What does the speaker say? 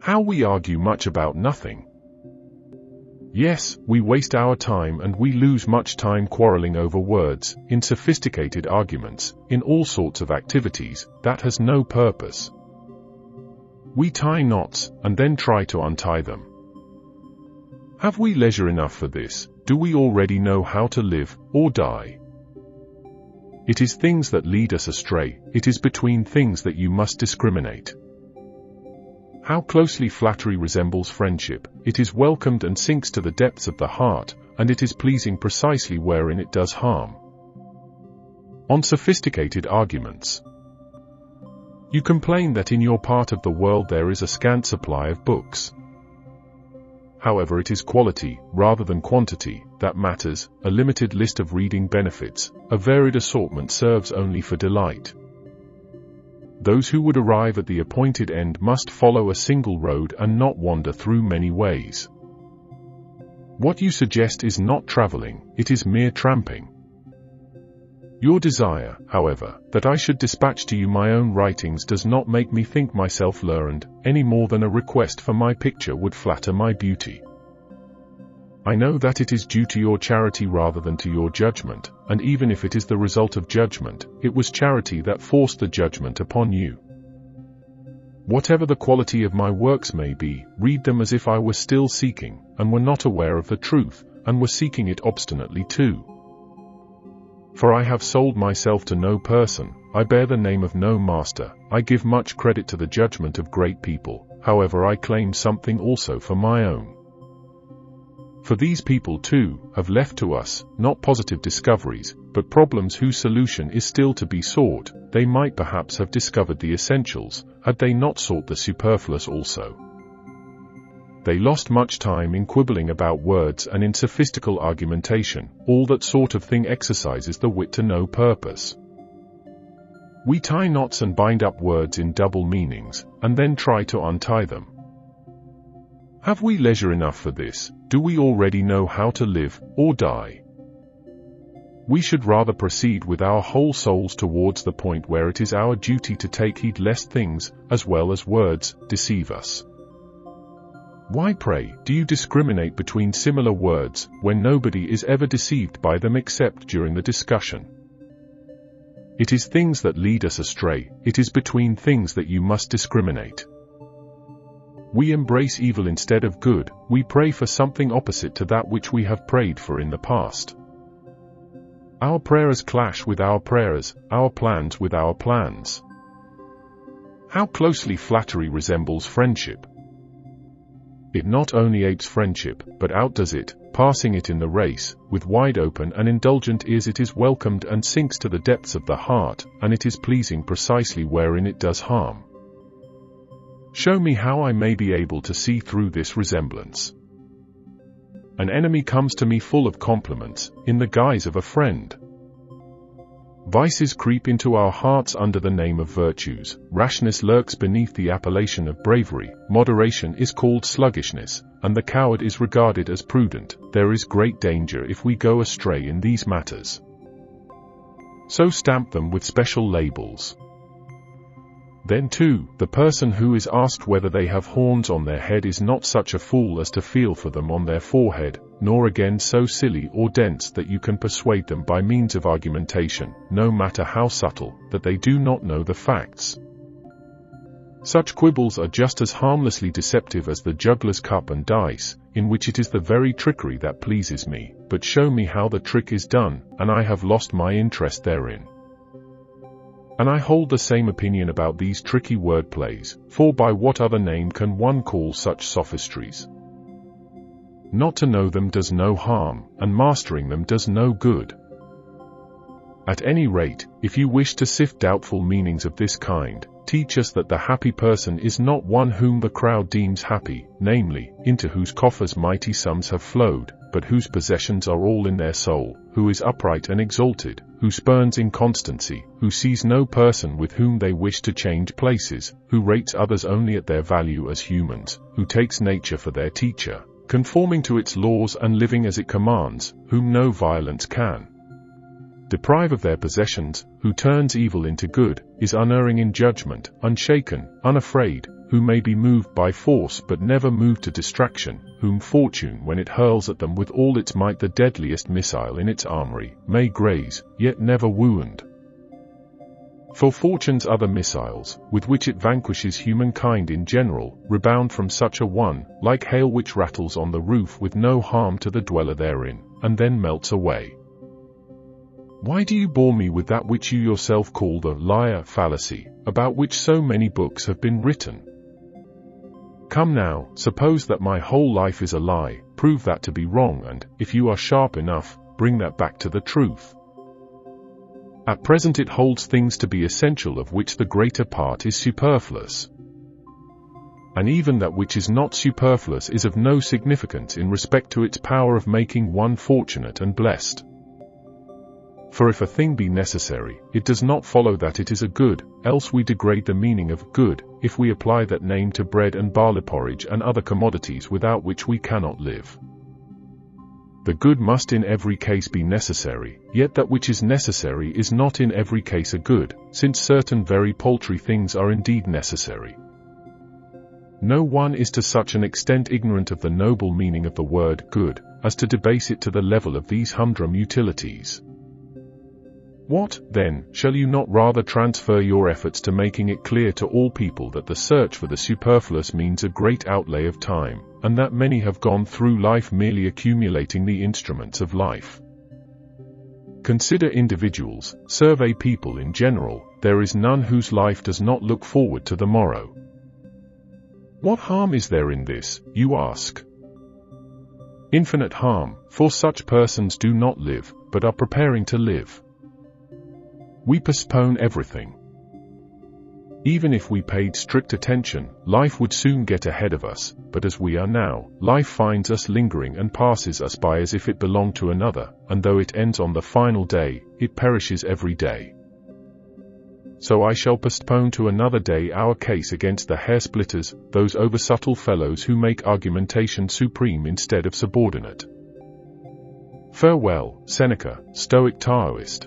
How we argue much about nothing. Yes, we waste our time and we lose much time quarreling over words, in sophisticated arguments, in all sorts of activities, that has no purpose. We tie knots, and then try to untie them. Have we leisure enough for this? Do we already know how to live, or die? It is things that lead us astray, it is between things that you must discriminate. How closely flattery resembles friendship, it is welcomed and sinks to the depths of the heart, and it is pleasing precisely wherein it does harm. On sophisticated arguments. You complain that in your part of the world there is a scant supply of books. However it is quality, rather than quantity, that matters, a limited list of reading benefits, a varied assortment serves only for delight. Those who would arrive at the appointed end must follow a single road and not wander through many ways. What you suggest is not traveling, it is mere tramping. Your desire, however, that I should dispatch to you my own writings does not make me think myself learned, any more than a request for my picture would flatter my beauty. I know that it is due to your charity rather than to your judgment, and even if it is the result of judgment, it was charity that forced the judgment upon you. Whatever the quality of my works may be, read them as if I were still seeking, and were not aware of the truth, and were seeking it obstinately too. For I have sold myself to no person, I bear the name of no master, I give much credit to the judgment of great people, however I claim something also for my own. For these people too, have left to us, not positive discoveries, but problems whose solution is still to be sought, they might perhaps have discovered the essentials, had they not sought the superfluous also. They lost much time in quibbling about words and in sophistical argumentation, all that sort of thing exercises the wit to no purpose. We tie knots and bind up words in double meanings, and then try to untie them. Have we leisure enough for this? Do we already know how to live, or die? We should rather proceed with our whole souls towards the point where it is our duty to take heed lest things, as well as words, deceive us. Why pray, do you discriminate between similar words, when nobody is ever deceived by them except during the discussion? It is things that lead us astray, it is between things that you must discriminate. We embrace evil instead of good, we pray for something opposite to that which we have prayed for in the past. Our prayers clash with our prayers, our plans with our plans. How closely flattery resembles friendship. It not only apes friendship, but outdoes it, passing it in the race, with wide open and indulgent ears it is welcomed and sinks to the depths of the heart, and it is pleasing precisely wherein it does harm. Show me how I may be able to see through this resemblance. An enemy comes to me full of compliments, in the guise of a friend. Vices creep into our hearts under the name of virtues, rashness lurks beneath the appellation of bravery, moderation is called sluggishness, and the coward is regarded as prudent. There is great danger if we go astray in these matters. So stamp them with special labels. Then too, the person who is asked whether they have horns on their head is not such a fool as to feel for them on their forehead, nor again so silly or dense that you can persuade them by means of argumentation, no matter how subtle, that they do not know the facts. Such quibbles are just as harmlessly deceptive as the juggler's cup and dice, in which it is the very trickery that pleases me, but show me how the trick is done, and I have lost my interest therein. And I hold the same opinion about these tricky word plays, for by what other name can one call such sophistries? Not to know them does no harm, and mastering them does no good. At any rate, if you wish to sift doubtful meanings of this kind, teach us that the happy person is not one whom the crowd deems happy, namely, into whose coffers mighty sums have flowed, but whose possessions are all in their soul, who is upright and exalted, who spurns inconstancy, who sees no person with whom they wish to change places, who rates others only at their value as humans, who takes nature for their teacher, conforming to its laws and living as it commands, whom no violence can deprive of their possessions, who turns evil into good, is unerring in judgment, unshaken, unafraid, who may be moved by force but never moved to distraction, whom fortune when it hurls at them with all its might the deadliest missile in its armory, may graze, yet never wound. For fortune's other missiles, with which it vanquishes humankind in general, rebound from such a one, like hail which rattles on the roof with no harm to the dweller therein, and then melts away. Why do you bore me with that which you yourself call the liar fallacy, about which so many books have been written? Come now, suppose that my whole life is a lie, prove that to be wrong and, if you are sharp enough, bring that back to the truth. At present it holds things to be essential of which the greater part is superfluous. And even that which is not superfluous is of no significance in respect to its power of making one fortunate and blessed. For if a thing be necessary, it does not follow that it is a good, else we degrade the meaning of good, if we apply that name to bread and barley porridge and other commodities without which we cannot live. The good must in every case be necessary, yet that which is necessary is not in every case a good, since certain very paltry things are indeed necessary. No one is to such an extent ignorant of the noble meaning of the word good, as to debase it to the level of these humdrum utilities. What, then, shall you not rather transfer your efforts to making it clear to all people that the search for the superfluous means a great outlay of time, and that many have gone through life merely accumulating the instruments of life? Consider individuals, survey people in general, there is none whose life does not look forward to the morrow. What harm is there in this, you ask? Infinite harm, for such persons do not live, but are preparing to live. We postpone everything. Even if we paid strict attention, life would soon get ahead of us, but as we are now, life finds us lingering and passes us by as if it belonged to another, and though it ends on the final day, it perishes every day. So I shall postpone to another day our case against the hair splitters, those over-subtle fellows who make argumentation supreme instead of subordinate. Farewell, Seneca, Stoic Taoist.